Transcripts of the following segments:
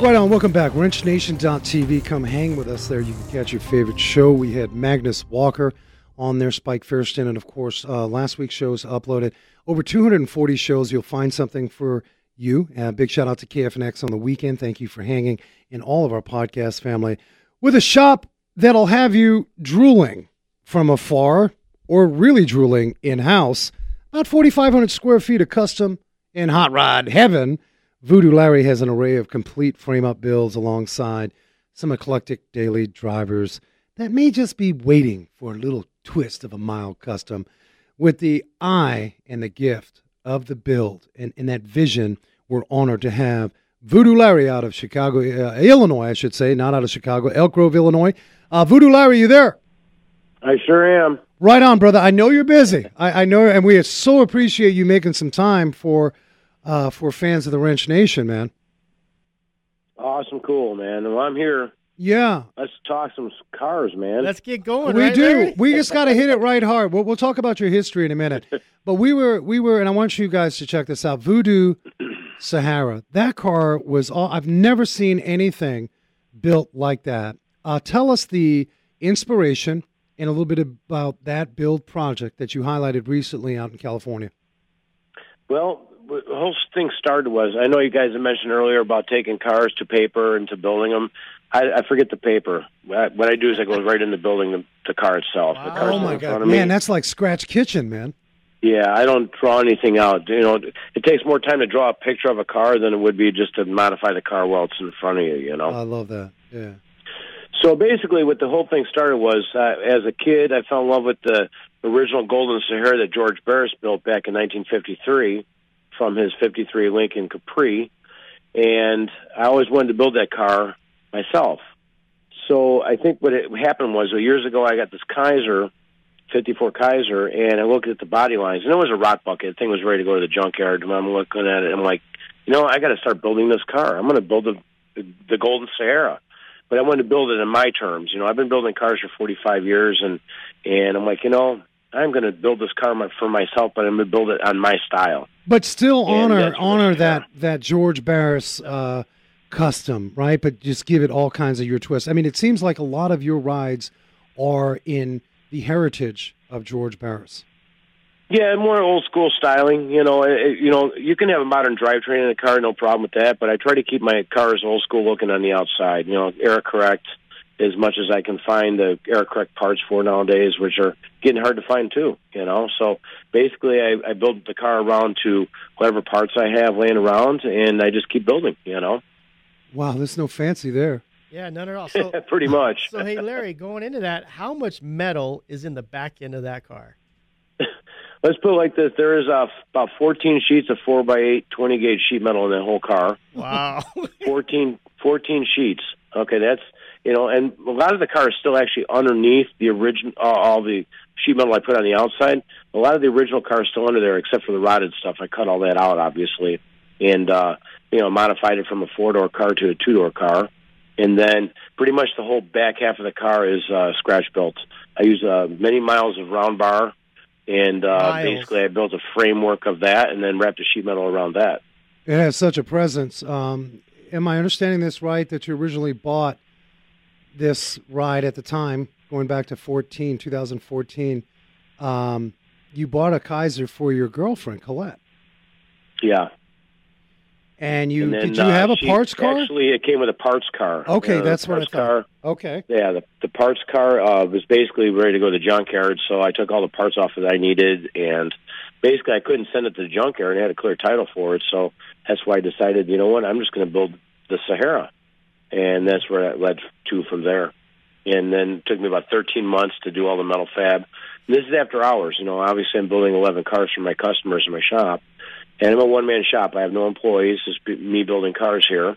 Right on, welcome back. WrenchNation.tv. Come hang with us there. You can catch your favorite show. We had Magnus Walker on there, Spike Feresten, and of course, uh, last week's shows uploaded. Over 240 shows. You'll find something for you. Uh, big shout out to KFNX on the weekend. Thank you for hanging in all of our podcast family with a shop that'll have you drooling from afar or really drooling in house. About 4,500 square feet of custom in hot rod heaven. Voodoo Larry has an array of complete frame up builds alongside some eclectic daily drivers that may just be waiting for a little twist of a mild custom. With the eye and the gift of the build and, and that vision, we're honored to have Voodoo Larry out of Chicago, uh, Illinois, I should say, not out of Chicago, Elk Grove, Illinois. Uh, Voodoo Larry, you there? I sure am. Right on, brother. I know you're busy. I, I know, and we so appreciate you making some time for uh, for fans of the Wrench Nation, man. Awesome, cool, man. Well, I'm here. Yeah, Let's talk some cars, man. Let's get going. we right, do. Larry? We just got to hit it right hard. We'll, we'll talk about your history in a minute. But we were, we were, and I want you guys to check this out. Voodoo Sahara. That car was all. I've never seen anything built like that. Uh, tell us the inspiration and a little bit about that build project that you highlighted recently out in California. Well, the whole thing started was I know you guys had mentioned earlier about taking cars to paper and to building them. I, I forget the paper. What what I do is I go right into building the, the car itself. The car's Oh my God, man, that's like Scratch Kitchen, man. Yeah, I don't draw anything out. You know, it takes more time to draw a picture of a car than it would be just to modify the car while it's in front of you. You know. I love that. Yeah. So basically, what the whole thing started was, uh, as a kid, I fell in love with the original Golden Sahara that George Barris built back in 1953 from his 53 Lincoln Capri, and I always wanted to build that car myself. So I think what happened was, years ago, I got this Kaiser, 54 Kaiser, and I looked at the body lines, and it was a rot bucket. The thing was ready to go to the junkyard, and I'm looking at it, and I'm like, you know, I got to start building this car. I'm going to build the, the Golden Sahara but I wanted to build it in my terms. You know, I've been building cars for 45 years, and and I'm like, you know, I'm going to build this car for myself, but I'm going to build it on my style. But still And honor honor that that George Barris uh, custom, right? But just give it all kinds of your twists. I mean, it seems like a lot of your rides are in the heritage of George Barris. Yeah, more old school styling. You know, it, you know, you can have a modern drivetrain in a car, no problem with that. But I try to keep my cars old school looking on the outside. You know, air correct as much as I can find the air correct parts for nowadays, which are getting hard to find too. You know, so basically, I, I build the car around to whatever parts I have laying around, and I just keep building. You know, Wow, there's no fancy there. Yeah, none at all. So, pretty much. so hey, Larry, going into that, how much metal is in the back end of that car? Let's put it like this: there is uh, about 14 sheets of four by eight 20 gauge sheet metal in that whole car. Wow. 14, 14 sheets. Okay, that's you know, and a lot of the car is still actually underneath the original, uh, all the sheet metal I put on the outside. A lot of the original car is still under there, except for the rotted stuff. I cut all that out, obviously, and uh, you know, modified it from a four door car to a two door car, and then pretty much the whole back half of the car is uh, scratch built. I use uh, many miles of round bar, and uh, Miles. basically I built a framework of that, and then wrapped the sheet metal around that. It has such a presence. Um, am I understanding this right? That you originally bought this ride at the time, going back to 14, 2014. Um, you bought a Kaiser for your girlfriend Colette, Yeah. and you And then, did you uh, have a parts car? Actually, it came with a parts car. Okay, Uh, that's what I thought. car. okay, Yeah, the, the parts car uh, was basically ready to go to the junkyard, so I took all the parts off that I needed, and basically I couldn't send it to the junkyard. and I had a clear title for it, so that's why I decided, you know what, I'm just going to build the Sahara, and that's where that led to from there. And then it took me about 13 months to do all the metal fab. And this is after hours. You know, obviously I'm building 11 cars for my customers in my shop, and I'm a one-man shop. I have no employees. It's b- me building cars here.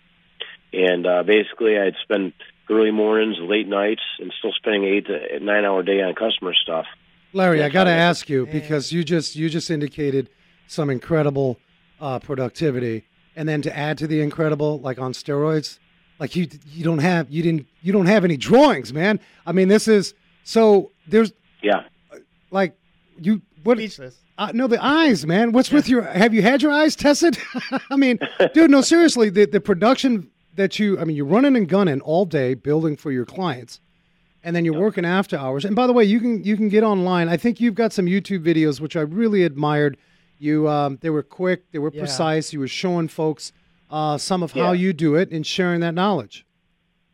And uh, basically, I'd spend early mornings, late nights, and still spending eight to nine hour day on customer stuff. Larry, I got to ask you because you just you just indicated some incredible uh, productivity, and then to add to the incredible, like on steroids, like you you don't have you didn't you don't have any drawings, man. I mean, this is so there's Yeah. like you what Speechless. uh, no, the eyes, man. What's with your? Have you had your eyes tested? I mean, dude, no, seriously, the the production that you, I mean, you're running and gunning all day building for your clients, and then you're working after hours. And by the way, you can you can get online. I think you've got some YouTube videos which I really admired. You, um, they were quick, they were Yeah. precise. You were showing folks uh, some of how you do it and sharing that knowledge.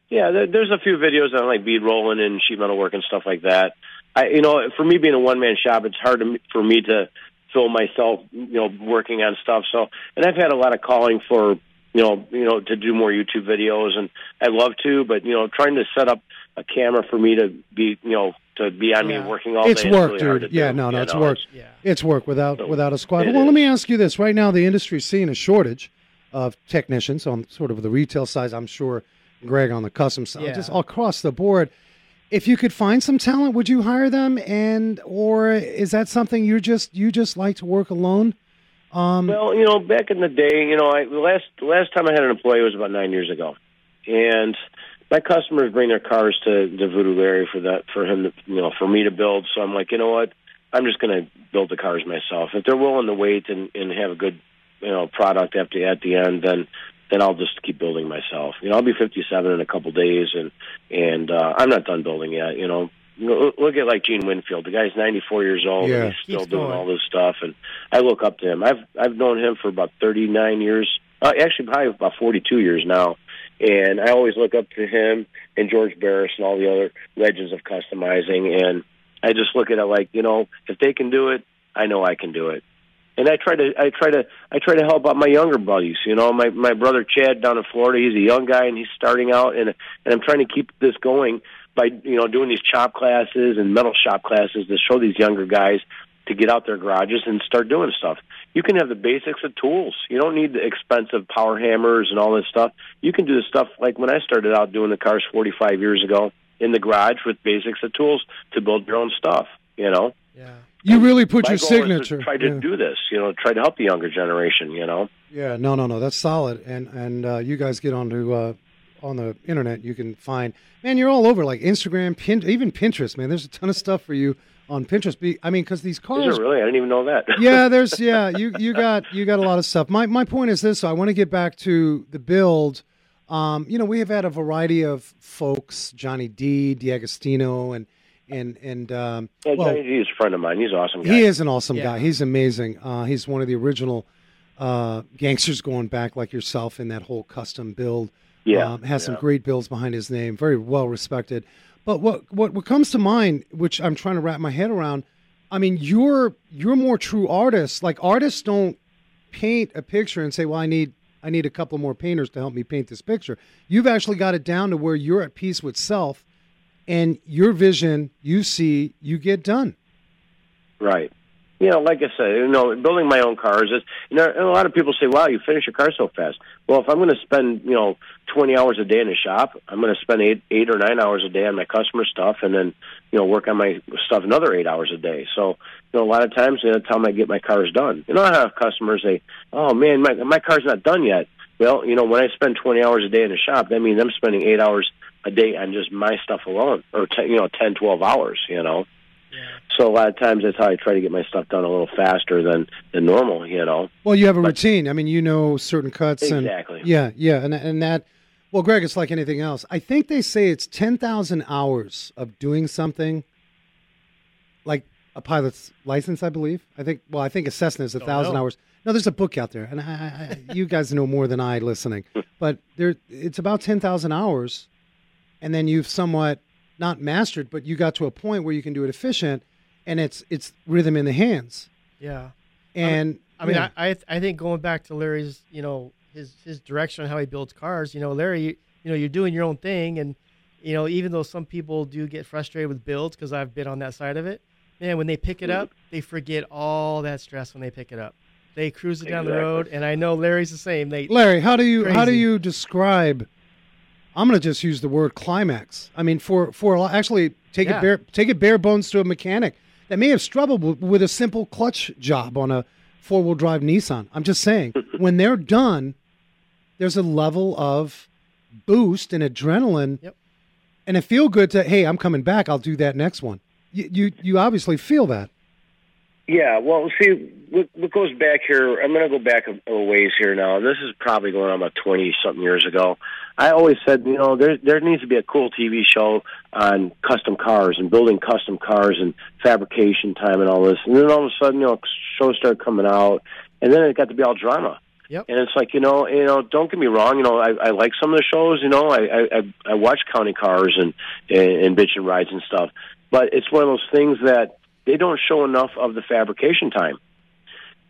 Yeah, there, there's a few videos on like bead rolling and sheet metal work and stuff like that. I, you know, for me being a one man shop, it's hard to, for me to film myself, you know, working on stuff. So, and I've had a lot of calling for, you know, you know, to do more YouTube videos, and I'd love to, but you know, trying to set up a camera for me to be, you know, to be on Yeah. me working all it's day. work, is really hard dude. Yeah, do. no, no, You it's know, work. Yeah. It's work without So, without a squad. it Well, let me ask you this: right now, the industry's seeing a shortage of technicians on sort of the retail side. I'm sure, Greg, on the custom side, Yeah. just across the board. If you could find some talent, would you hire them? And or is that something you just you just like to work alone? Um, Well, you know, back in the day, you know, I the last the last time I had an employee was about nine years ago, and my customers bring their cars to to Voodoo Larry for that for him to you know for me to build. So I'm like, you know what, I'm just going to build the cars myself. If they're willing to wait and and have a good you know product at the at the end, then then I'll just keep building myself. You know, I'll be 57 in a couple days, and and uh, I'm not done building yet. You know. Look at like Gene Winfield. The guy's 94 years old, Yeah. and he's still Keeps doing going. all this stuff. And I look up to him. I've I've known him for about 39 years. Uh, actually, probably about 42 years now. And I always look up to him and George Barris and all the other legends of customizing. And I just look at it like, you know, if they can do it, I know I can do it. And I try to, I try to, I try to help out my younger buddies. You know, my my brother Chad down in Florida. He's a young guy and he's starting out, and and I'm trying to keep this going by you know doing these chop classes and metal shop classes to show these younger guys to get out their garages and start doing stuff. You can have the basics of tools. You don't need the expensive power hammers and all this stuff. You can do the stuff like when I started out doing the cars 45 years ago in the garage with basics of tools to build your own stuff. You know, Yeah. You really put your signature. to try to yeah. do this. You know, try to help the younger generation. You know. Yeah, no, no, no. That's solid. And and uh, you guys get onto uh, on the internet. You can find man. You're all over like Instagram, Pin, even Pinterest. Man, there's a ton of stuff for you on Pinterest. Be, I mean, because these Is cars. it really? I didn't even know that. yeah, there's yeah. You you got you got a lot of stuff. My my point is this. I want to get back to the build. Um, you know, we have had a variety of folks, Johnny D, D'Agostino, and and and um, Yeah, well, Johnny G is a friend of mine. He's an awesome guy. he is an awesome Yeah. guy. He's amazing. Uh, he's one of the original uh, gangsters going back like yourself in that whole custom build. Yeah, Um, has some great builds behind his name. Very well respected. But what, what what comes to mind, which I'm trying to wrap my head around, I mean, you're you're more true artists. Like artists don't paint a picture and say, "Well, I need I need a couple more painters to help me paint this picture." You've actually got it down to where you're at peace with self, and your vision, you see, you get done. Right. You know, like I said, you know, building my own cars is, you know, and a lot of people say, wow, you finish your car so fast. Well, if I'm going to spend, you know, 20 hours a day in the shop, I'm going to spend eight, eight or nine hours a day on my customer stuff and then, you know, work on my stuff another eight hours a day. So, you know, a lot of times you know, that's how I get my cars done. You know, I have customers say, oh man, my, my car's not done yet. Well, you know, when I spend 20 hours a day in the shop, that means I'm spending eight hours a day on just my stuff alone or, 10, you know, 10, 12 hours, you know. Yeah. So a lot of times that's how I try to get my stuff done a little faster than than normal, you know. Well, you have a But- routine. I mean, you know certain cuts and Exactly. yeah, yeah, and and that. Well, Greg, it's like anything else. I think they say it's ten thousand hours of doing something, like a pilot's license. I believe. I think. Well, I think a Cessna is a thousand hours. No, there's a book out there, and I, I, I, you guys know more than I listening. But there, it's about ten thousand hours, and then you've somewhat not mastered, but you got to a point where you can do it efficient, and it's it's rhythm in the hands. Yeah. And I mean, yeah. I, I I think going back to Larry's, you know, his his direction on how he builds cars. You know, Larry, you, you know, you're doing your own thing, and you know, even though some people do get frustrated with builds because I've been on that side of it, man, when they pick it up, they forget all that stress when they pick it up. They cruise it down the road, and I know Larry's the same. They Larry, how do you how do you describe? I'm going to just use the word climax. I mean, for for actually take Yeah. it bare take it bare bones to a mechanic that may have struggled with, with a simple clutch job on a four wheel drive Nissan. I'm just saying, when they're done, there's a level of boost and adrenaline, Yep. and it feel good to hey, I'm coming back. I'll do that next one. You you, you obviously feel that. Yeah, well, see, what, what goes back here, I'm going to go back a, a ways here now. This is probably going on about 20 something years ago. I always said, you know, there there needs to be a cool TV show on custom cars and building custom cars and fabrication time and all this. And then all of a sudden, you know, shows started coming out, and then it got to be all drama. Yep. And it's like you know, you know, don't get me wrong. You know, I, I like some of the shows. You know, I I I watch Counting Cars and and, and Bitchin' Rides and stuff. But it's one of those things that they don't show enough of the fabrication time.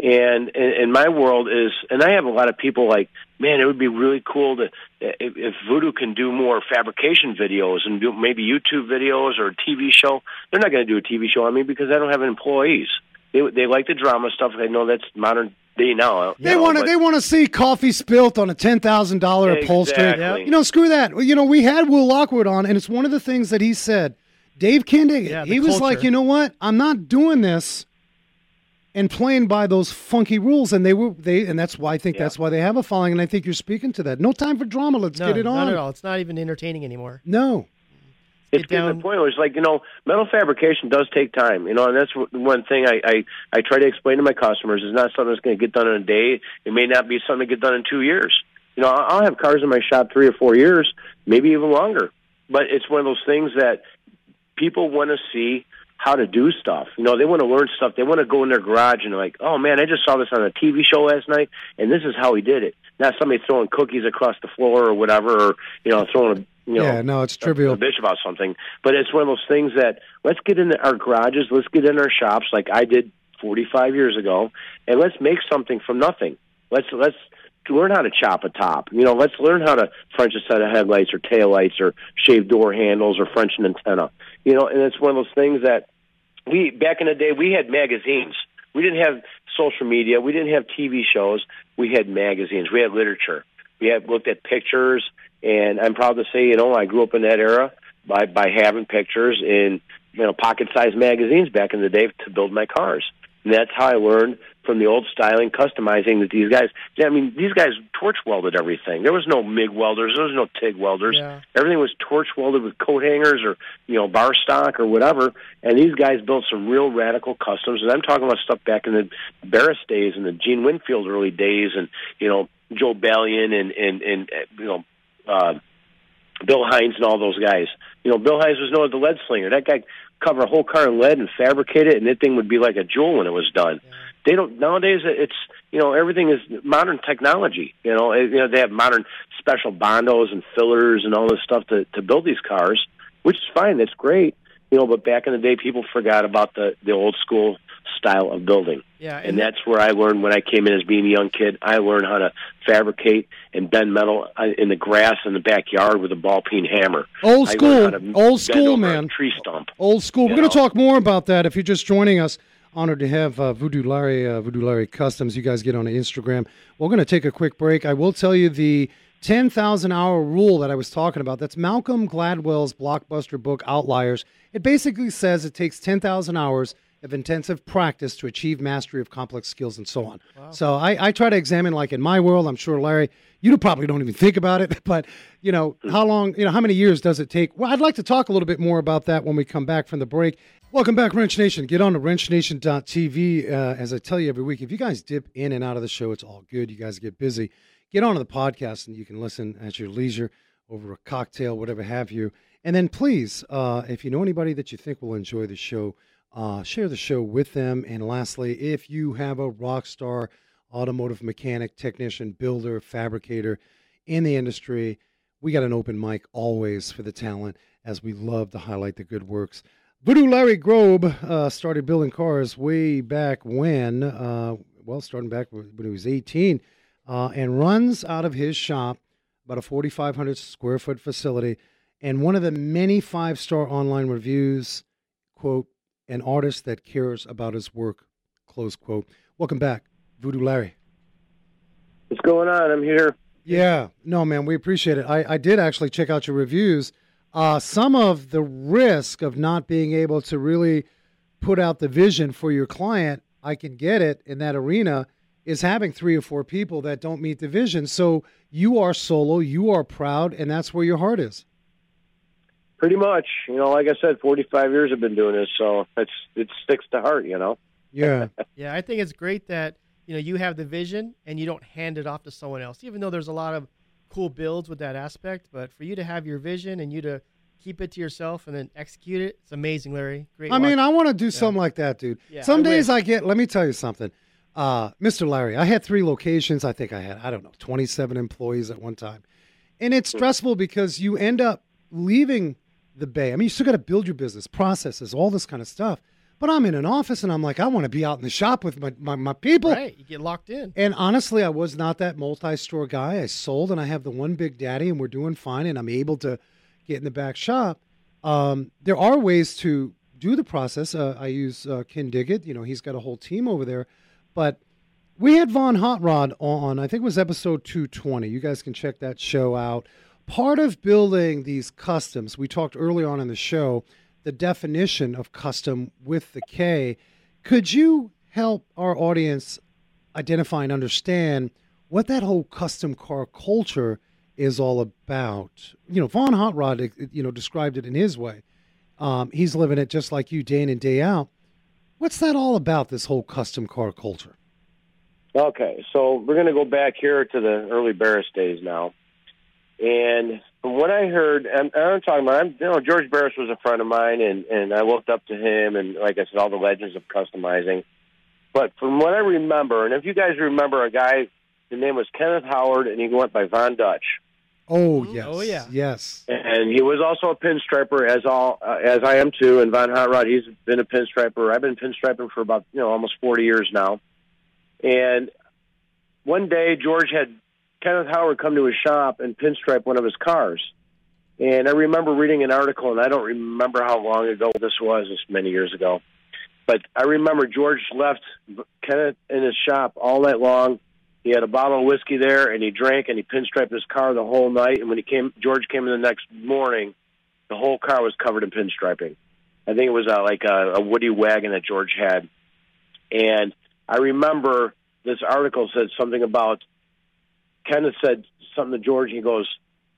And in my world is, and I have a lot of people like, man, it would be really cool to if, if Voodoo can do more fabrication videos and do maybe YouTube videos or a TV show. They're not going to do a TV show on me because I don't have employees. They they like the drama stuff. They know that's modern day now. They want to they want to see coffee spilt on a ten thousand dollar upholstery. Exactly. You know, screw that. You know, we had Will Lockwood on, and it's one of the things that he said. Dave Kindig, Yeah, the he was culture. like, you know what? I'm not doing this and playing by those funky rules. And they were they, and that's why I think Yeah. that's why they have a following. And I think you're speaking to that. No time for drama. Let's No, get it on. not at all. It's not even entertaining anymore. No. it's getting to the point where it's like you know metal fabrication does take time you know and that's wh- one thing I, I i try to explain to my customers it's not something that's going to get done in a day it may not be something to get done in two years you know i'll I'll have cars in my shop three or four years maybe even longer but it's one of those things that people want to see how to do stuff. You know, they want to learn stuff. They want to go in their garage and like, oh man, I just saw this on a TV show last night, and this is how he did it. Not somebody throwing cookies across the floor or whatever, or you know, throwing a you know, yeah, no, it's trivial. a bitch about something. But it's one of those things that let's get in our garages, let's get in our shops, like I did 45 years ago, and let's make something from nothing. Let's let's learn how to chop a top. You know, let's learn how to French a set of headlights or taillights or shave door handles or French an antenna. You know, and it's one of those things that we back in the day we had magazines. We didn't have social media. We didn't have TV shows. We had magazines. We had literature. We had looked at pictures, and I'm proud to say, you know, I grew up in that era by by having pictures in you know pocket-sized magazines back in the day to build my cars. And that's how I learned from the old styling, customizing that these guys. I mean, these guys torch welded everything. There was no MIG welders. There was no TIG welders. Yeah. Everything was torch welded with coat hangers or you know bar stock or whatever. And these guys built some real radical customs. And I'm talking about stuff back in the Barris days and the Gene Winfield early days, and you know Joe Bailon and and and you know uh, Bill Hines and all those guys. You know, Bill Hines was known as the lead slinger. That guy covered a whole car in lead and fabricate it, and that thing would be like a jewel when it was done. They don't nowadays. It's you know everything is modern technology. You know, it- you know they have modern special bondos and fillers and all this stuff to to build these cars, which is fine. That's great. You know, but back in the day, people forgot about the the old school style of building. Yeah, And that's where I learned when I came in as being a young kid. I learned how to fabricate and bend metal uh, in the grass in the backyard with a ball peen hammer. Old school. learned how to Old school, man. tree stump. Old school. We're going to talk more about that. If you're just joining us, honored to have uh, Voodoo Larry, uh, Voodoo Larry Customs. You guys get on Instagram. We're going to take a quick break. I will tell you the 10,000 hour rule that I was talking about. That's Malcolm Gladwell's blockbuster book, Outliers. It basically says it takes 10,000 hours of intensive practice to achieve mastery of complex skills and so on. So I, I try to examine, like in my world, I'm sure Larry, you probably don't even think about it, but you know, how long, you know, how many years does it take? Well, I'd like to talk a little bit more about that when we come back from the break. Welcome back, Wrench Nation. Get on to wrenchnation.tv. Uh, as I tell you every week, if you guys dip in and out of the show, it's all good. You guys get busy. Get onto the podcast and you can listen at your leisure over a cocktail, whatever have you. And then please, uh, if you know anybody that you think will enjoy the show, uh, share the show with them. And lastly, if you have a rock star automotive mechanic, technician, builder, fabricator in the industry, we got an open mic always for the talent as we love to highlight the good works. Voodoo Larry Grobe uh, started building cars way back when, uh, well, starting back when he was 18, uh, and runs out of his shop about a 4,500 square foot facility. And one of the many five star online reviews, quote, an artist that cares about his work, close quote. Welcome back, Voodoo Larry. What's going on? I'm here. Yeah, no, man, we appreciate it. I, I did actually check out your reviews. Uh, some of the risk of not being able to really put out the vision for your client, I can get it in that arena, is having three or four people that don't meet the vision. So you are solo, you are proud, and that's where your heart is. Pretty much. You know, like I said, 45 years I've been doing this, so it's it sticks to heart. You know. Yeah, Yeah, I think it's great that you know you have the vision and you don't hand it off to someone else. Even though there's a lot of cool builds with that aspect. But for you to have your vision and you to keep it to yourself and then execute it, it's amazing, Larry. Great. I mean. I want to do something like that, dude. Yeah, Some I days wish. I get. Let me tell you something, uh, Mr. Larry. I had three locations. I think I had I don't know twenty seven employees at one time, and it's stressful because you end up leaving the bay. I mean, you still got to build your business processes, all this kind of stuff. But I'm in an office and I'm like, I want to be out in the shop with my, my, my people. right. You get locked in. And honestly, I was not that multi-store guy. I sold, and I have the one big daddy, and we're doing fine, and I'm able to get in the back shop. Um, there are ways to do the process. Uh, I use uh, Kindig-It. You know, he's got a whole team over there. But we had Von Hot Rod on. I think it was episode 220. You guys can check that show out. Part of building these customs, we talked early on in the show, the definition of custom with the K. Could you help our audience identify and understand what that whole custom car culture is all about? You know, Von Hot Rod, you know, described it in his way. Um, he's living it just like you, day in and day out. What's that all about? This whole custom car culture? Okay, so we're going to go back here to the early Barris days now. And from what I heard, and I'm talking about, I'm, you know, George Barris was a friend of mine, and, and I looked up to him, and like I said, all the legends of customizing. But from what I remember, and if you guys remember a guy, the name was Kenneth Howard, and he went by Von Dutch. Oh yes, Oh, yeah. yes. And he was also a pinstriper, as all uh, as I am too. And Von Hot Rod, he's been a pinstriper. I've been pinstriping for about you know almost forty years now. And one day, George had Kenneth Howard come to his shop and pinstripe one of his cars. And I remember reading an article, and I don't remember how long ago this was. It's many years ago. But I remember George left Kenneth in his shop all night long. He had a bottle of whiskey there, and he drank and he pinstriped his car the whole night. And when he came, George came in the next morning, the whole car was covered in pinstriping. I think it was uh, like a, a Woody wagon that George had. And I remember this article said something about Kenneth said something to George. And he goes,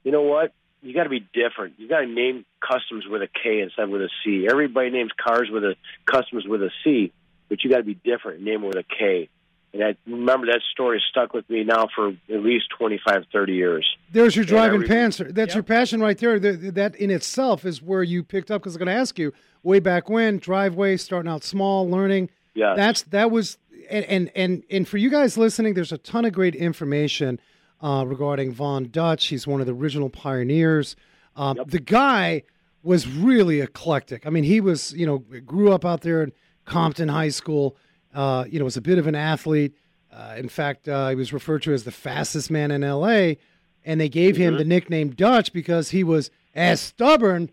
"You know what? You got to be different. You got to name customs with a K instead of with a C. Everybody names cars with a customs with a C, but you got to be different. Name it with a K." And I remember that story stuck with me now for at least 25, 30 years. There's your driving pants. That's Yep. your passion right there. That in itself is where you picked up. Because I'm going to ask you way back when driveway, starting out small, learning. Yeah. That's that was and and and, and for you guys listening, there's a ton of great information uh, regarding Von Dutch. He's one of the original pioneers. Um, The guy was really eclectic. I mean, he was you know grew up out there in Compton High School. Uh, you know, was a bit of an athlete. Uh, in fact, uh, he was referred to as the fastest man in L.A. And they gave him the nickname Dutch because he was as stubborn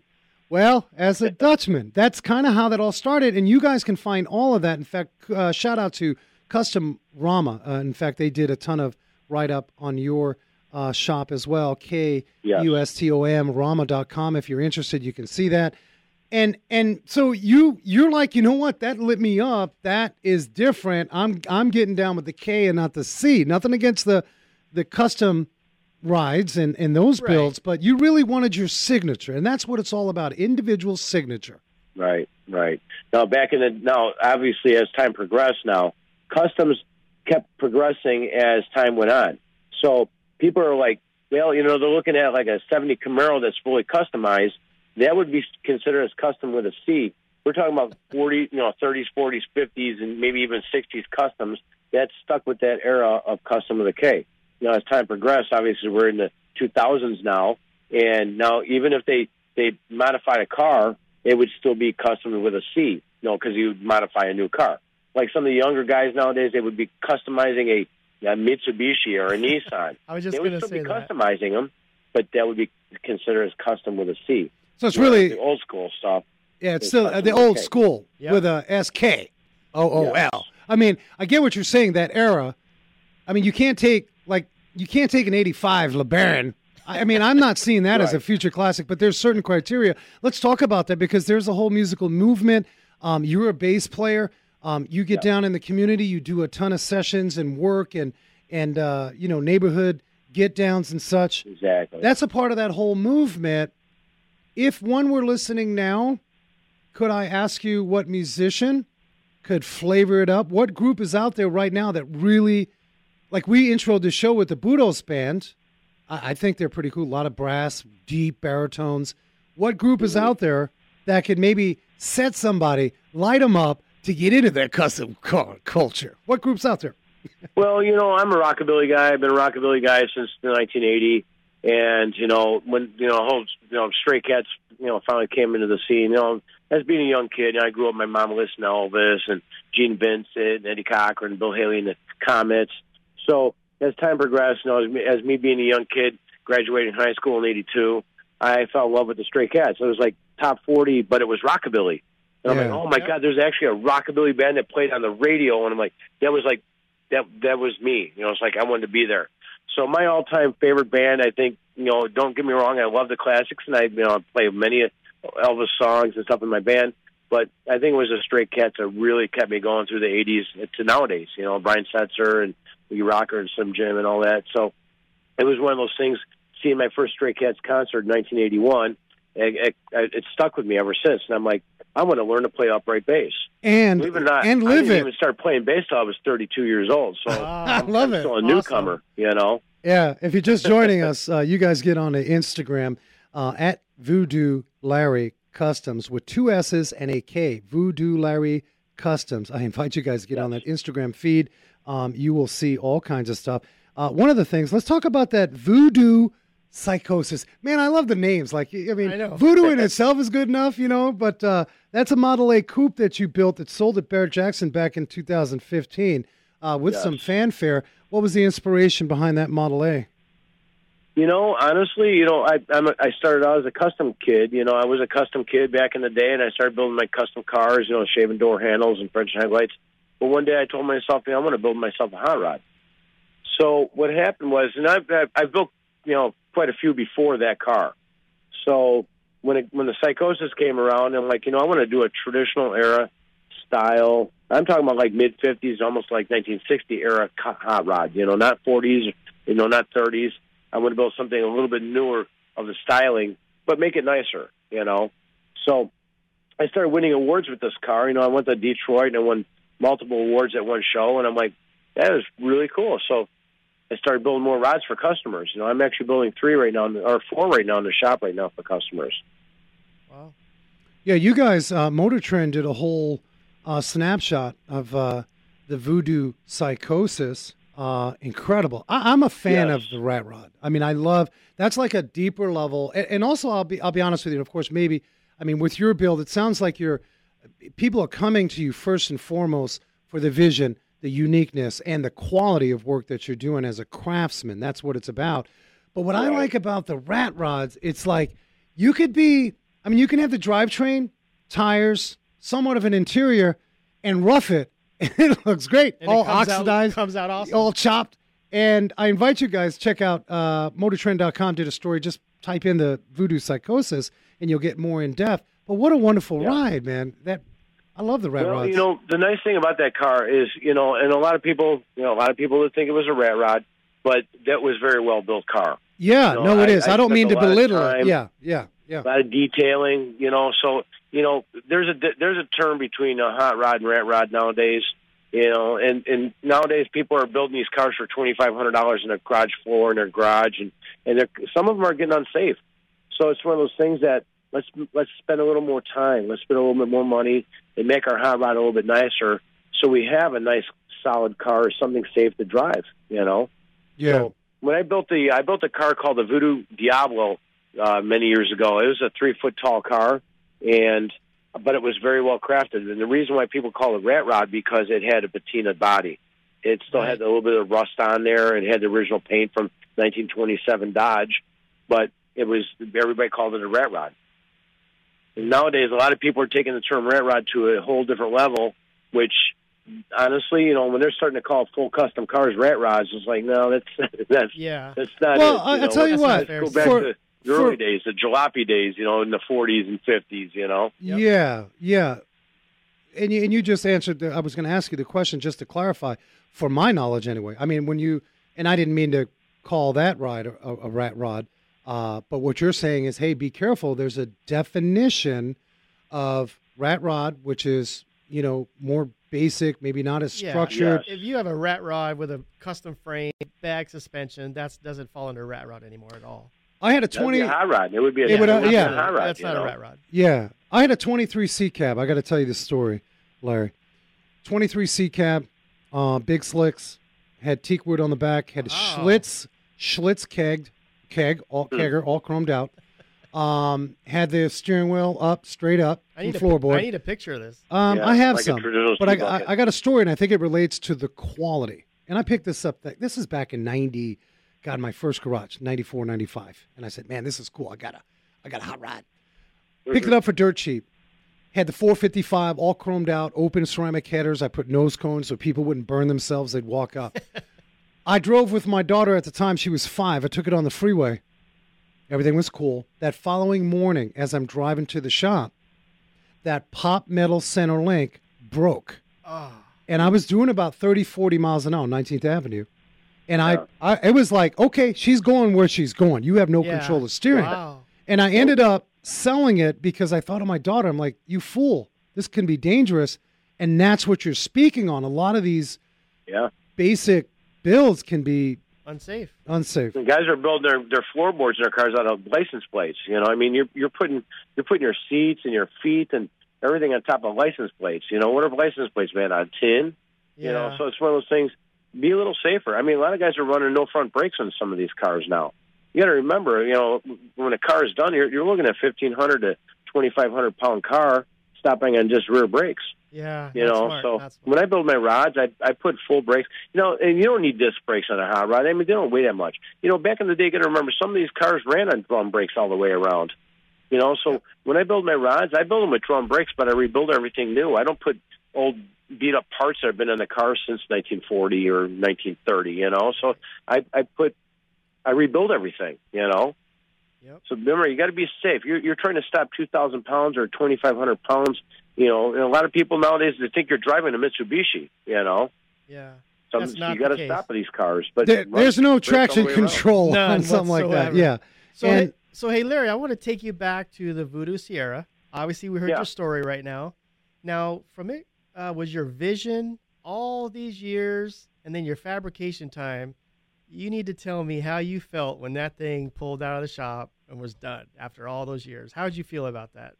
well, as a Dutchman, that's kind of how that all started, and you guys can find all of that. In fact, uh, shout out to Custom Rama. Uh, in fact, they did a ton of write up on your uh, shop as well. K U S T O M Rama.com. If you're interested, you can see that. And and so you you're like, you know what? That lit me up. That is different. I'm I'm getting down with the K and not the C. Nothing against the the custom rides and, and those Right. builds, but you really wanted your signature, and that's what it's all about individual signature. Right, right. Now, back in the now, obviously, as time progressed, now customs kept progressing as time went on. So people are like, well, you know, they're looking at like a '70 Camaro that's fully customized. That would be considered as custom with a C. We're talking about 40, you know, 30s, 40s, 50s, and maybe even 60s customs. That stuck with that era of custom with a K. You know, as time progressed, obviously we're in the 2000s now, and now even if they they modified a car, it would still be custom with a C, you know, because you would modify a new car. Like some of the younger guys nowadays, they would be customizing a, a Mitsubishi or a Nissan. I was just they would going to still say be that. customizing them, but that would be considered as custom with a C. So it's Whereas really the old school stuff. yeah, it's it's still uh, the old K. school Yep. with a S K O O Yes. L. I mean, I get what you're saying. That era. I mean, you can't take like you can't take an '85 LeBaron. I I mean, I'm not seeing that as a future classic, but there's certain criteria. Let's talk about that because there's a whole musical movement. Um, you're a bass player. Um, you get down in the community. You do a ton of sessions and work and and uh, you know neighborhood get downs and such. Exactly. That's a part of that whole movement. If one were listening now, could I ask you what musician could flavor it up? What group is out there right now that really, like we introed the show with the Budos band? I, I think they're pretty cool. A lot of brass, deep baritones. What group is out there that could maybe set somebody, light them up to get into that custom car culture? What group's out there? well, you know, I'm a rockabilly guy. I've been a rockabilly guy since the 1980, and you know, when you know, whole you know, Stray Cats, you know, finally came into the scene. You know, as being a young kid, you know, I grew up. My mom listened to Elvis and Gene Vincent, and Eddie Cochran, and Bill Haley, and the Comets. So as time progressed, you know, as me, as me being a young kid, graduating high school in '82, I fell in love with the Stray Cats. It was like top 40, but it was rockabilly. And Yeah. I'm like, oh my Yeah. god, there's actually a rockabilly band that played on the radio, and I'm like, that was like, that that was me. You know, it's like I wanted to be there. So my all-time favorite band, I think, you know, don't get me wrong, I love the classics, and I, you know, play many Elvis songs and stuff in my band. But I think it was the Stray Cats that really kept me going through the '80s to nowadays. You know, Brian Setzer and Lee Rocker and Slim Jim and all that. So it was one of those things. Seeing my first Stray Cats concert in 1981, it, it, it stuck with me ever since. And I'm like, I want to learn to play upright bass. And Believe it or not, and I didn't it. even start playing bass till I was 32 years old. So Wow. I love it. still a Awesome. newcomer, you know. Yeah, if you're just joining us, uh, you guys get on the Instagram uh, at Voodoo Larry Customs with two S's and a K. Voodoo Larry Customs. I invite you guys to get on that Instagram feed. Um, you will see all kinds of stuff. Uh, one of the things, let's talk about that voodoo psychosis. Man, I love the names. Like, I mean, I know. voodoo in itself is good enough, you know, but uh, that's a Model A coupe that you built that sold at Barrett Jackson back in 2015 uh, with Yes. some fanfare. What was the inspiration behind that Model A? You know, honestly, you know, I I'm a, I started out as a custom kid. You know, I was a custom kid back in the day, and I started building my custom cars. You know, shaving door handles and French headlights. But one day, I told myself, you know, I'm going to build myself a hot rod. So what happened was, and I've I've- I've built you know quite a few before that car. So when it, when the psychosis came around, I'm like, you know, I want to do a traditional era style. I'm talking about like mid 50s, almost like 1960 era hot rod. You know, not 40s, you know, not 30s. I want to build something a little bit newer of the styling, but make it nicer. You know, so I started winning awards with this car. You know, I went to Detroit and I won multiple awards at one show, and I'm like, that is really cool. So I started building more rods for customers. You know, I'm actually building three right now, or four right now in the shop right now for customers. Wow. Yeah, you guys, uh, Motor Trend did a whole uh, snapshot of uh, the voodoo psychosis. Uh, incredible. I- I'm a fan Yes. of the rat rod. I mean, I love that's like a deeper level. And, and also, I'll be I'll be honest with you. Of course, maybe I mean with your build, it sounds like you're people are coming to you first and foremost for the vision, the uniqueness, and the quality of work that you're doing as a craftsman. That's what it's about. But what I like about the rat rods, it's like you could be. I mean, you can have the drivetrain, tires, somewhat of an interior, and rough it. It looks great. And all comes oxidized, Out, comes out awesome. all chopped. And I invite you guys check out uh, MotorTrend.com. Did a story. Just type in the voodoo psychosis, and you'll get more in depth. But what a wonderful Yeah. ride, man! That I love the rat well, rods. you know, the nice thing about that car is, you know, and a lot of people, you know, a lot of people would think it was a rat rod, but that was a very well built car. yeah, you know, no, it I- is. I, I don't mean to belittle it. Yeah, yeah, yeah. A lot of detailing, you know. So, you know, there's a there's a term between a hot rod and rat rod nowadays. You know, and and nowadays people are building these cars for twenty five hundred dollars in a garage floor in their garage, and and they're, some of them are getting unsafe. So it's one of those things that let's let's spend a little more time, let's spend a little bit more money, and make our hot rod a little bit nicer, so we have a nice solid car, something safe to drive. You know. Yeah. So when I built the I built a car called the Voodoo Diablo uh, many years ago. It was a three foot tall car, and but it was very well crafted. And the reason why people call it rat rod because it had a patina body. It still had a little bit of rust on there. It had the original paint from 1927 Dodge, but it was everybody called it a rat rod. And nowadays, a lot of people are taking the term rat rod to a whole different level, which honestly, you know, when they're starting to call full custom cars rat rods, it's like, no, that's that's yeah. that's not. Well, it, I- you I'll know. tell you what, go back for- to the early days, the jalopy days, you know, in the 40s and 50s. You know. Yep. Yeah, yeah. And you, and you just answered. The, I was going to ask you the question just to clarify, for my knowledge anyway. I mean, when you and I didn't mean to call that ride a, a, a rat rod, uh, but what you're saying is, hey, be careful. There's a definition of rat rod, which is you know more basic, maybe not as Yeah. structured. Yes. If you have a rat rod with a custom frame, bag suspension, that doesn't fall under rat rod anymore at all. I had a That'd be twenty. a hot rod. It would be a, It would, uh, it would be yeah. a hot rod. That's not know? a rat rod. Yeah, I had a 23 C cab. I got to tell you this story, Larry. 23 C cab, uh, big slicks, had teak wood on the back, had a Wow. Schlitz, Schlitz kegged, keg, all Hmm. kegger, all chromed out. Um, had the steering wheel up, straight up, I need, from a, floorboard. I need a picture of this. Um, Yeah, I have like some, but I, ski I. I got a story, and I think it relates to the quality. And I picked this up. This is back in '90. God, my first garage, '94, '95, and I said, "Man, this is cool. I got a, I got a hot rod." Picked it up for dirt cheap. Had the 455 all chromed out, open ceramic headers. I put nose cones so people wouldn't burn themselves. They'd walk up. I drove with my daughter at the time. She was five. I took it on the freeway. Everything was cool. That following morning, as I'm driving to the shop, that pot metal center link broke. Oh, And I was doing about 30, 40 miles an hour on 19th Avenue. And I, I, it was like, okay, she's going where she's going. You have no yeah. control of steering. Wow. And I ended up selling it because I thought of my daughter. I'm like, you fool, this can be dangerous. And that's what you're speaking on. A lot of these Yeah. basic builds can be Unsafe. unsafe. And guys are building their their floorboards in their cars out of license plates. You know, I mean, you're you're putting you're putting your seats and your feet and everything on top of license plates. You know, what are license plates made on tin? Yeah. You know, so it's one of those things. Be a little safer. I mean, a lot of guys are running no front brakes on some of these cars now. You got to remember, you know, when a car is done, you're, you're looking at fifteen hundred to twenty five hundred pound car stopping on just rear brakes. yeah. You know, smart. so when I build my rods, I I put full brakes. You know, and you don't need disc brakes on a hot rod. I mean, they don't weigh that much. You know, back in the day, you got to remember some of these cars ran on drum brakes all the way around. You know, so when I build my rods, I build them with drum brakes, but I rebuild everything new. I don't put old beat up parts that have been in the car since 1940 or 1930. You know, so I I put I rebuild everything. You know. Yep. So remember, you got to be safe. You're you're trying to stop 2,000 pounds or 2,500 pounds. You know, and a lot of people nowadays they think you're driving a Mitsubishi. You know, Yeah. so, That's not you got to case. stop these cars. But There, run there's no traction the control None on something like that. Yeah. So, And- hey, so hey, Larry, I want to take you back to the Voodoo Sahara. Obviously, we heard Yeah. your story right now. Now, from it uh, was your vision all these years, and then your fabrication time. You need to tell me how you felt when that thing pulled out of the shop and was done after all those years. How did you feel about that?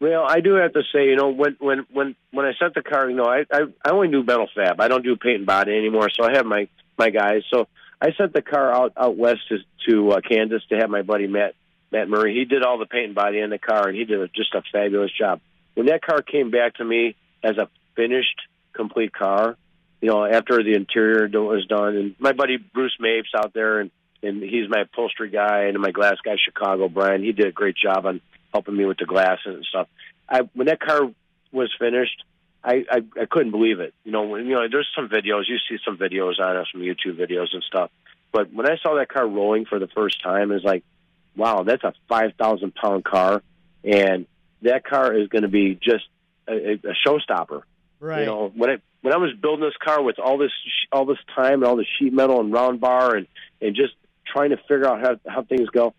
Well, I do have to say, you know, when when when when I sent the car, you know, I I, I only do metal fab. I don't do paint and body anymore. So I have my my guys. So I sent the car out out west to to uh, Kansas to have my buddy Matt Matt Murray. He did all the paint and body in the car, and he did a, just a fabulous job. When that car came back to me as a finished, complete car, you know, after the interior was done, and my buddy Bruce Mapes out there, and and he's my upholstery guy, and my glass guy Chicago Brian. He did a great job on helping me with the glass and stuff. I when that car was finished, I, I I couldn't believe it. You know, when, you know, there's some videos. You see some videos on it, some YouTube videos and stuff. But when I saw that car rolling for the first time, it's like, wow, that's a five thousand pound car, and that car is going to be just a a showstopper. Right. You know, when I when I was building this car with all this all this time and all the sheet metal and round bar and and just trying to figure out how how things go,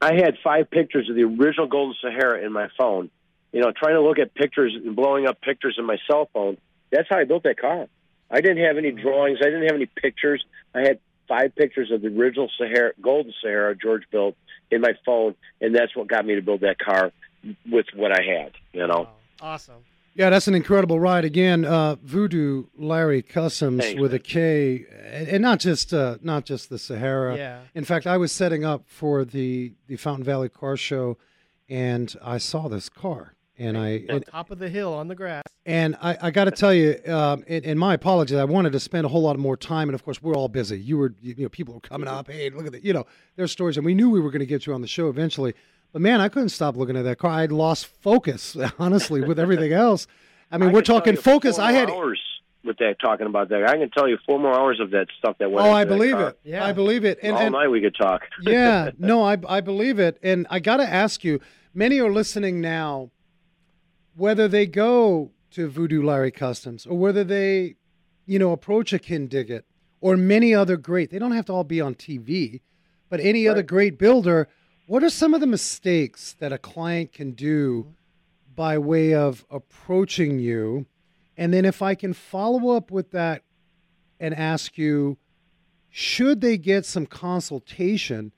I had five pictures of the original Golden Sahara in my phone. You know, trying to look at pictures and blowing up pictures in my cell phone. That's how I built that car. I didn't have any mm-hmm. drawings. I didn't have any pictures. I had five pictures of the original Sahara, Golden Sahara George built in my phone, and that's what got me to build that car with what I had. You know. Wow. Awesome. Yeah, that's an incredible ride. Again, uh, Voodoo Larry Customs with a. K, and, and not just uh, not just the Sahara. Yeah. In fact, I was setting up for the the Fountain Valley Car Show, and I saw this car, and I On and, top of the hill on the grass. and I, I got to tell you, um, and, and my apologies. I wanted to spend a whole lot more time, and of course, we're all busy. You were, you know, people were coming up. Hey, look at that. You know, there's stories, and we knew we were going to get you on the show eventually. But man, I couldn't stop looking at that car. I'd lost focus, honestly, with everything else. I mean, I we're talking focus. I had. more hours with that talking about that. I can tell you four more hours of that stuff that went. Oh, into I that believe car. it. Yeah. I believe it. And, All and night we could talk. yeah, no, I I believe it. And I got to ask you, many are listening now, whether they go to Voodoo Larry Customs or whether they, you know, approach a Kindig-It or many other great. They don't have to all be on TV, but any other great builder. What are some of the mistakes that a client can do by way of approaching you? And then if I can follow up with that and ask you, should they get some consultation?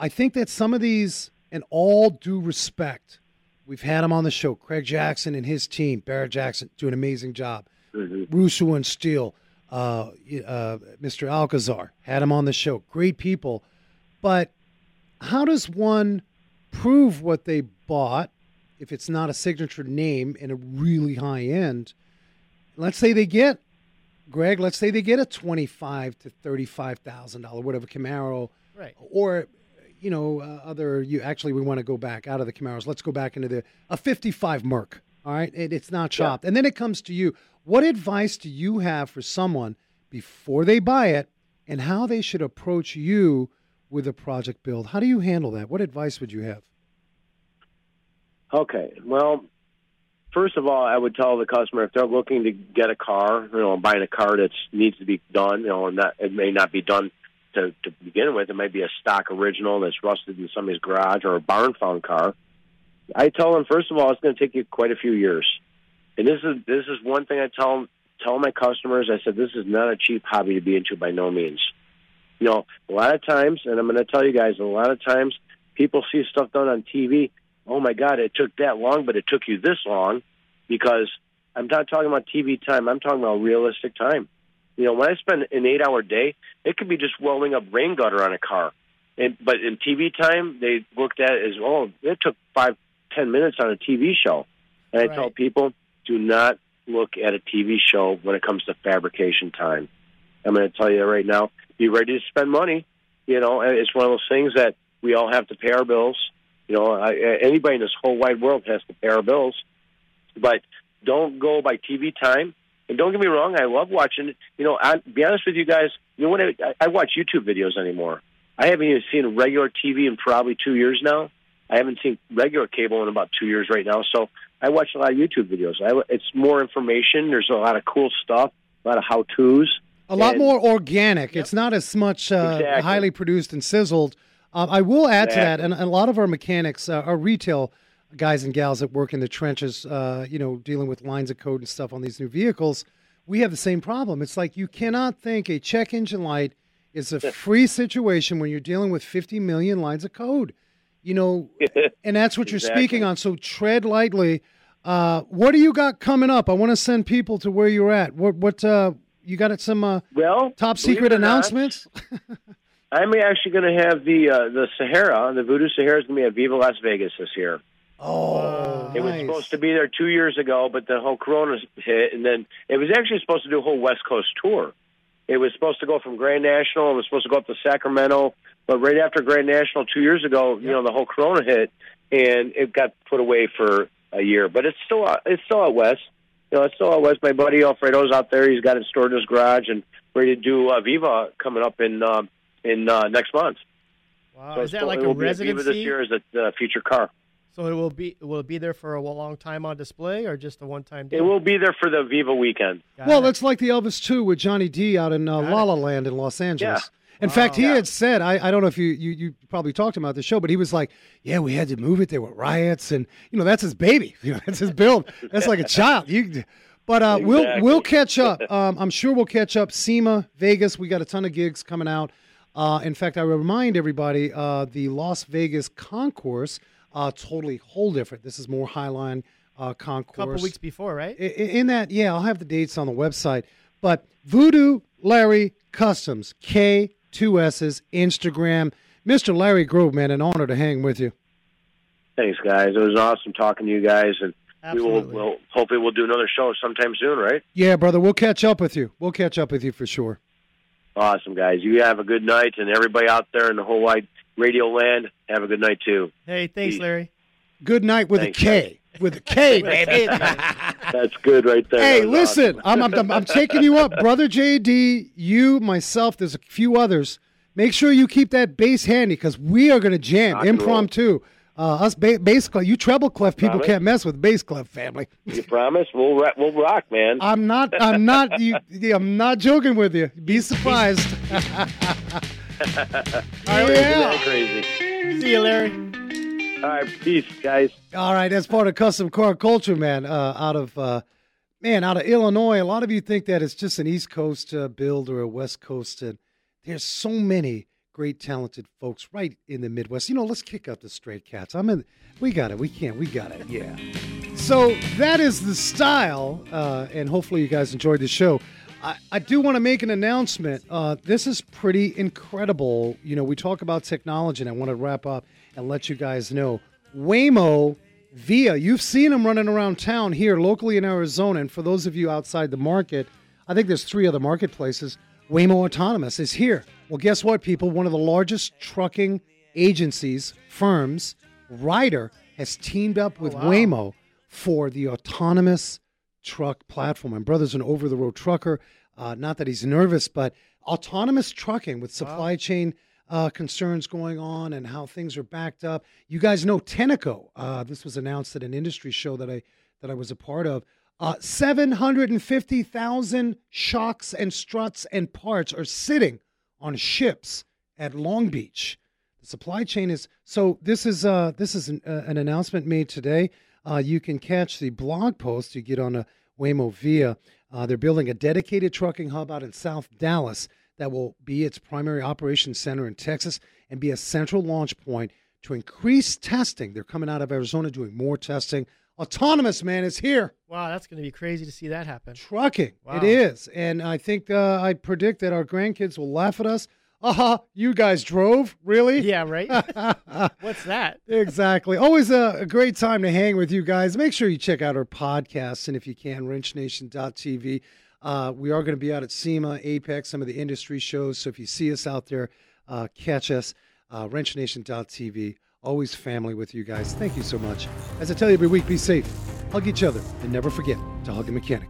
I think that some of these, and all due respect, we've had them on the show. Craig Jackson and his team, Barrett Jackson, do an amazing job. Mm-hmm. Russo and Steele, uh, uh, Mr. Alcazar, had him on the show. Great people. But how does one prove what they bought if it's not a signature name and a really high end? Let's say they get Greg, let's say they get a twenty-five to thirty-five thousand dollar whatever Camaro, right? Or you know, uh, other you actually we want to go back out of the Camaros. Let's go back into the a fifty-five Merc. All right, it, it's not chopped, yeah. and then it comes to you. What advice do you have for someone before they buy it, and how they should approach you with a project build? How do you handle that? What advice would you have? Okay, well, first of all, I would tell the customer if they're looking to get a car, you know, buying a car that needs to be done, you know, and that it may not be done to, to begin with. It might be a stock original that's rusted in somebody's garage or a barn found car. I tell them first of all, it's going to take you quite a few years, and this is this is one thing I tell tell my customers. I said this is not a cheap hobby to be into by no means. You know, a lot of times, and I'm going to tell you guys, a lot of times people see stuff done on TV oh my God, it took that long, but it took you this long because I'm not talking about TV time. I'm talking about realistic time. You know, when I spend an eight hour day, it could be just welding up rain gutter on a car. And, but in TV time, they looked at it as, oh, it took five, ten minutes on a TV show. And I tell people, do not look at a TV show when it comes to fabrication time. I'm going to tell you right now, be ready to spend money. You know, it's one of those things that we all have to pay our bills. You know, I, anybody in this whole wide world has to pay our bills, but don't go by TV time. And don't get me wrong, I love watching. You know, I be honest with you guys. You know what? I, I watch YouTube videos anymore. I haven't even seen regular TV in probably two years now. I haven't seen regular cable in about two years right now. So I watch a lot of YouTube videos. I, it's more information. There's a lot of cool stuff, a lot of how tos. A lot more organic. Yep. It's not as much uh, exactly. highly produced and sizzled um, I will add exactly. to that, and, a lot of our mechanics, uh, our retail guys and gals that work in the trenches, uh, you know, dealing with lines of code and stuff on these new vehicles, we have the same problem. It's like you cannot think a check engine light is a free situation when you're dealing with 50 million lines of code. You know, and that's what you're speaking on. So tread lightly. Uh, what do you got coming up? I want to send people to where you're at. What what uh, you got some uh, well top secret announcements? I'm actually going to have the uh, the Sahara, the Voodoo Sahara, is going to be at Viva Las Vegas this year. Oh, it was supposed to be there two years ago, but the whole Corona hit, and then it was actually supposed to do a whole West Coast tour. It was supposed to go from Grand National. It was supposed to go up to Sacramento, but right after Grand National two years ago, you know, the whole Corona hit, and it got put away for a year. But it's still out, it's still out west. You know, it's still out west. My buddy Alfredo's out there. He's got it stored in his garage and ready to do uh, Viva coming up in. Uh, in uh, next month. Wow, so is that like a residency? This year is a uh, future car. So it will be will it be there for a long time on display or just a one time? It will be there for the Viva weekend. Got well, it. it's like the Elvis two with Johnny D out in uh, La La Land in Los Angeles. Yeah. In wow. fact, he yeah. had said, I, I don't know if you, you, you probably talked about the show, but he was like, yeah, we had to move it. There were riots, and you know that's his baby. You know that's his build. That's like a child. You, but uh, exactly. we'll we'll catch up. Um, I'm sure we'll catch up. SEMA, Vegas, we got a ton of gigs coming out. Uh, in fact, I remind everybody uh, the Las Vegas concourse, uh, totally whole different. This is more Highline uh, concourse. A couple weeks before, right? In, in, that, yeah, I'll have the dates on the website. But Voodoo Larry Customs, K, two S's, Instagram. Mr. Larry Grove, man, an honor to hang with you. Thanks, guys. It was awesome talking to you guys, and Absolutely. we will we'll, hopefully we'll do another show sometime soon, right? Yeah, brother. We'll catch up with you. We'll catch up with you for sure. Awesome, guys. You have a good night, and everybody out there in the whole wide radio land, have a good night too. Hey, thanks, Larry. Good night with thanks, a K. With a K, baby. That's good right there. Hey, listen, awesome. I'm, I'm, I'm taking you up, brother JD. You, myself, there's a few others. Make sure you keep that bass handy because we are going to jam Rock impromptu. Uh, us ba- bass clef, you treble clef people promise? can't mess with bass clef family. You promise? We'll ra- we'll rock, man. I'm not. I'm not. You, I'm not joking with you. Be surprised. All right, yeah. crazy. See you, Larry. All right, peace, guys. All right, that's part of custom car culture, man. Uh, out of uh, man, out of Illinois, a lot of you think that it's just an East Coast uh, build or a West Coast. And there's so many great, talented folks right in the Midwest. You know, let's kick out the straight cats. I'm in. We got it. We can't. We got it. Yeah. So that is the style, uh, and hopefully you guys enjoyed the show. I, I do want to make an announcement. Uh, this is pretty incredible. You know, we talk about technology, and I want to wrap up and let you guys know Waymo Via. You've seen them running around town here locally in Arizona. And for those of you outside the market, I think there's three other marketplaces. Waymo Autonomous is here. Well, guess what, people? One of the largest trucking agencies, firms, Ryder, has teamed up with Oh, wow. Waymo for the autonomous truck platform. My brother's an over the road trucker. Uh, not that he's nervous, but autonomous trucking with supply chain uh, concerns going on and how things are backed up. You guys know Tenneco. Uh, this was announced at an industry show that I that I was a part of. Uh, 750,000 shocks and struts and parts are sitting on ships at Long Beach. The supply chain is so. This is uh, this is an, uh, an announcement made today. Uh, you can catch the blog post. You get on a Waymo Via. Uh, they're building a dedicated trucking hub out in South Dallas that will be its primary operations center in Texas and be a central launch point to increase testing. They're coming out of Arizona doing more testing. Autonomous man is here. Wow, that's going to be crazy to see that happen. Trucking. Wow. It is. And I think uh, I predict that our grandkids will laugh at us. Aha, you guys drove? Really? Yeah, right. What's that? exactly. Always a, a great time to hang with you guys. Make sure you check out our podcast and if you can, wrenchnation.tv. Uh, we are going to be out at SEMA, Apex, some of the industry shows. So if you see us out there, uh, catch us. Uh, wrenchnation.tv. Always family with you guys. Thank you so much. As I tell you every week, be safe, hug each other, and never forget to hug a mechanic.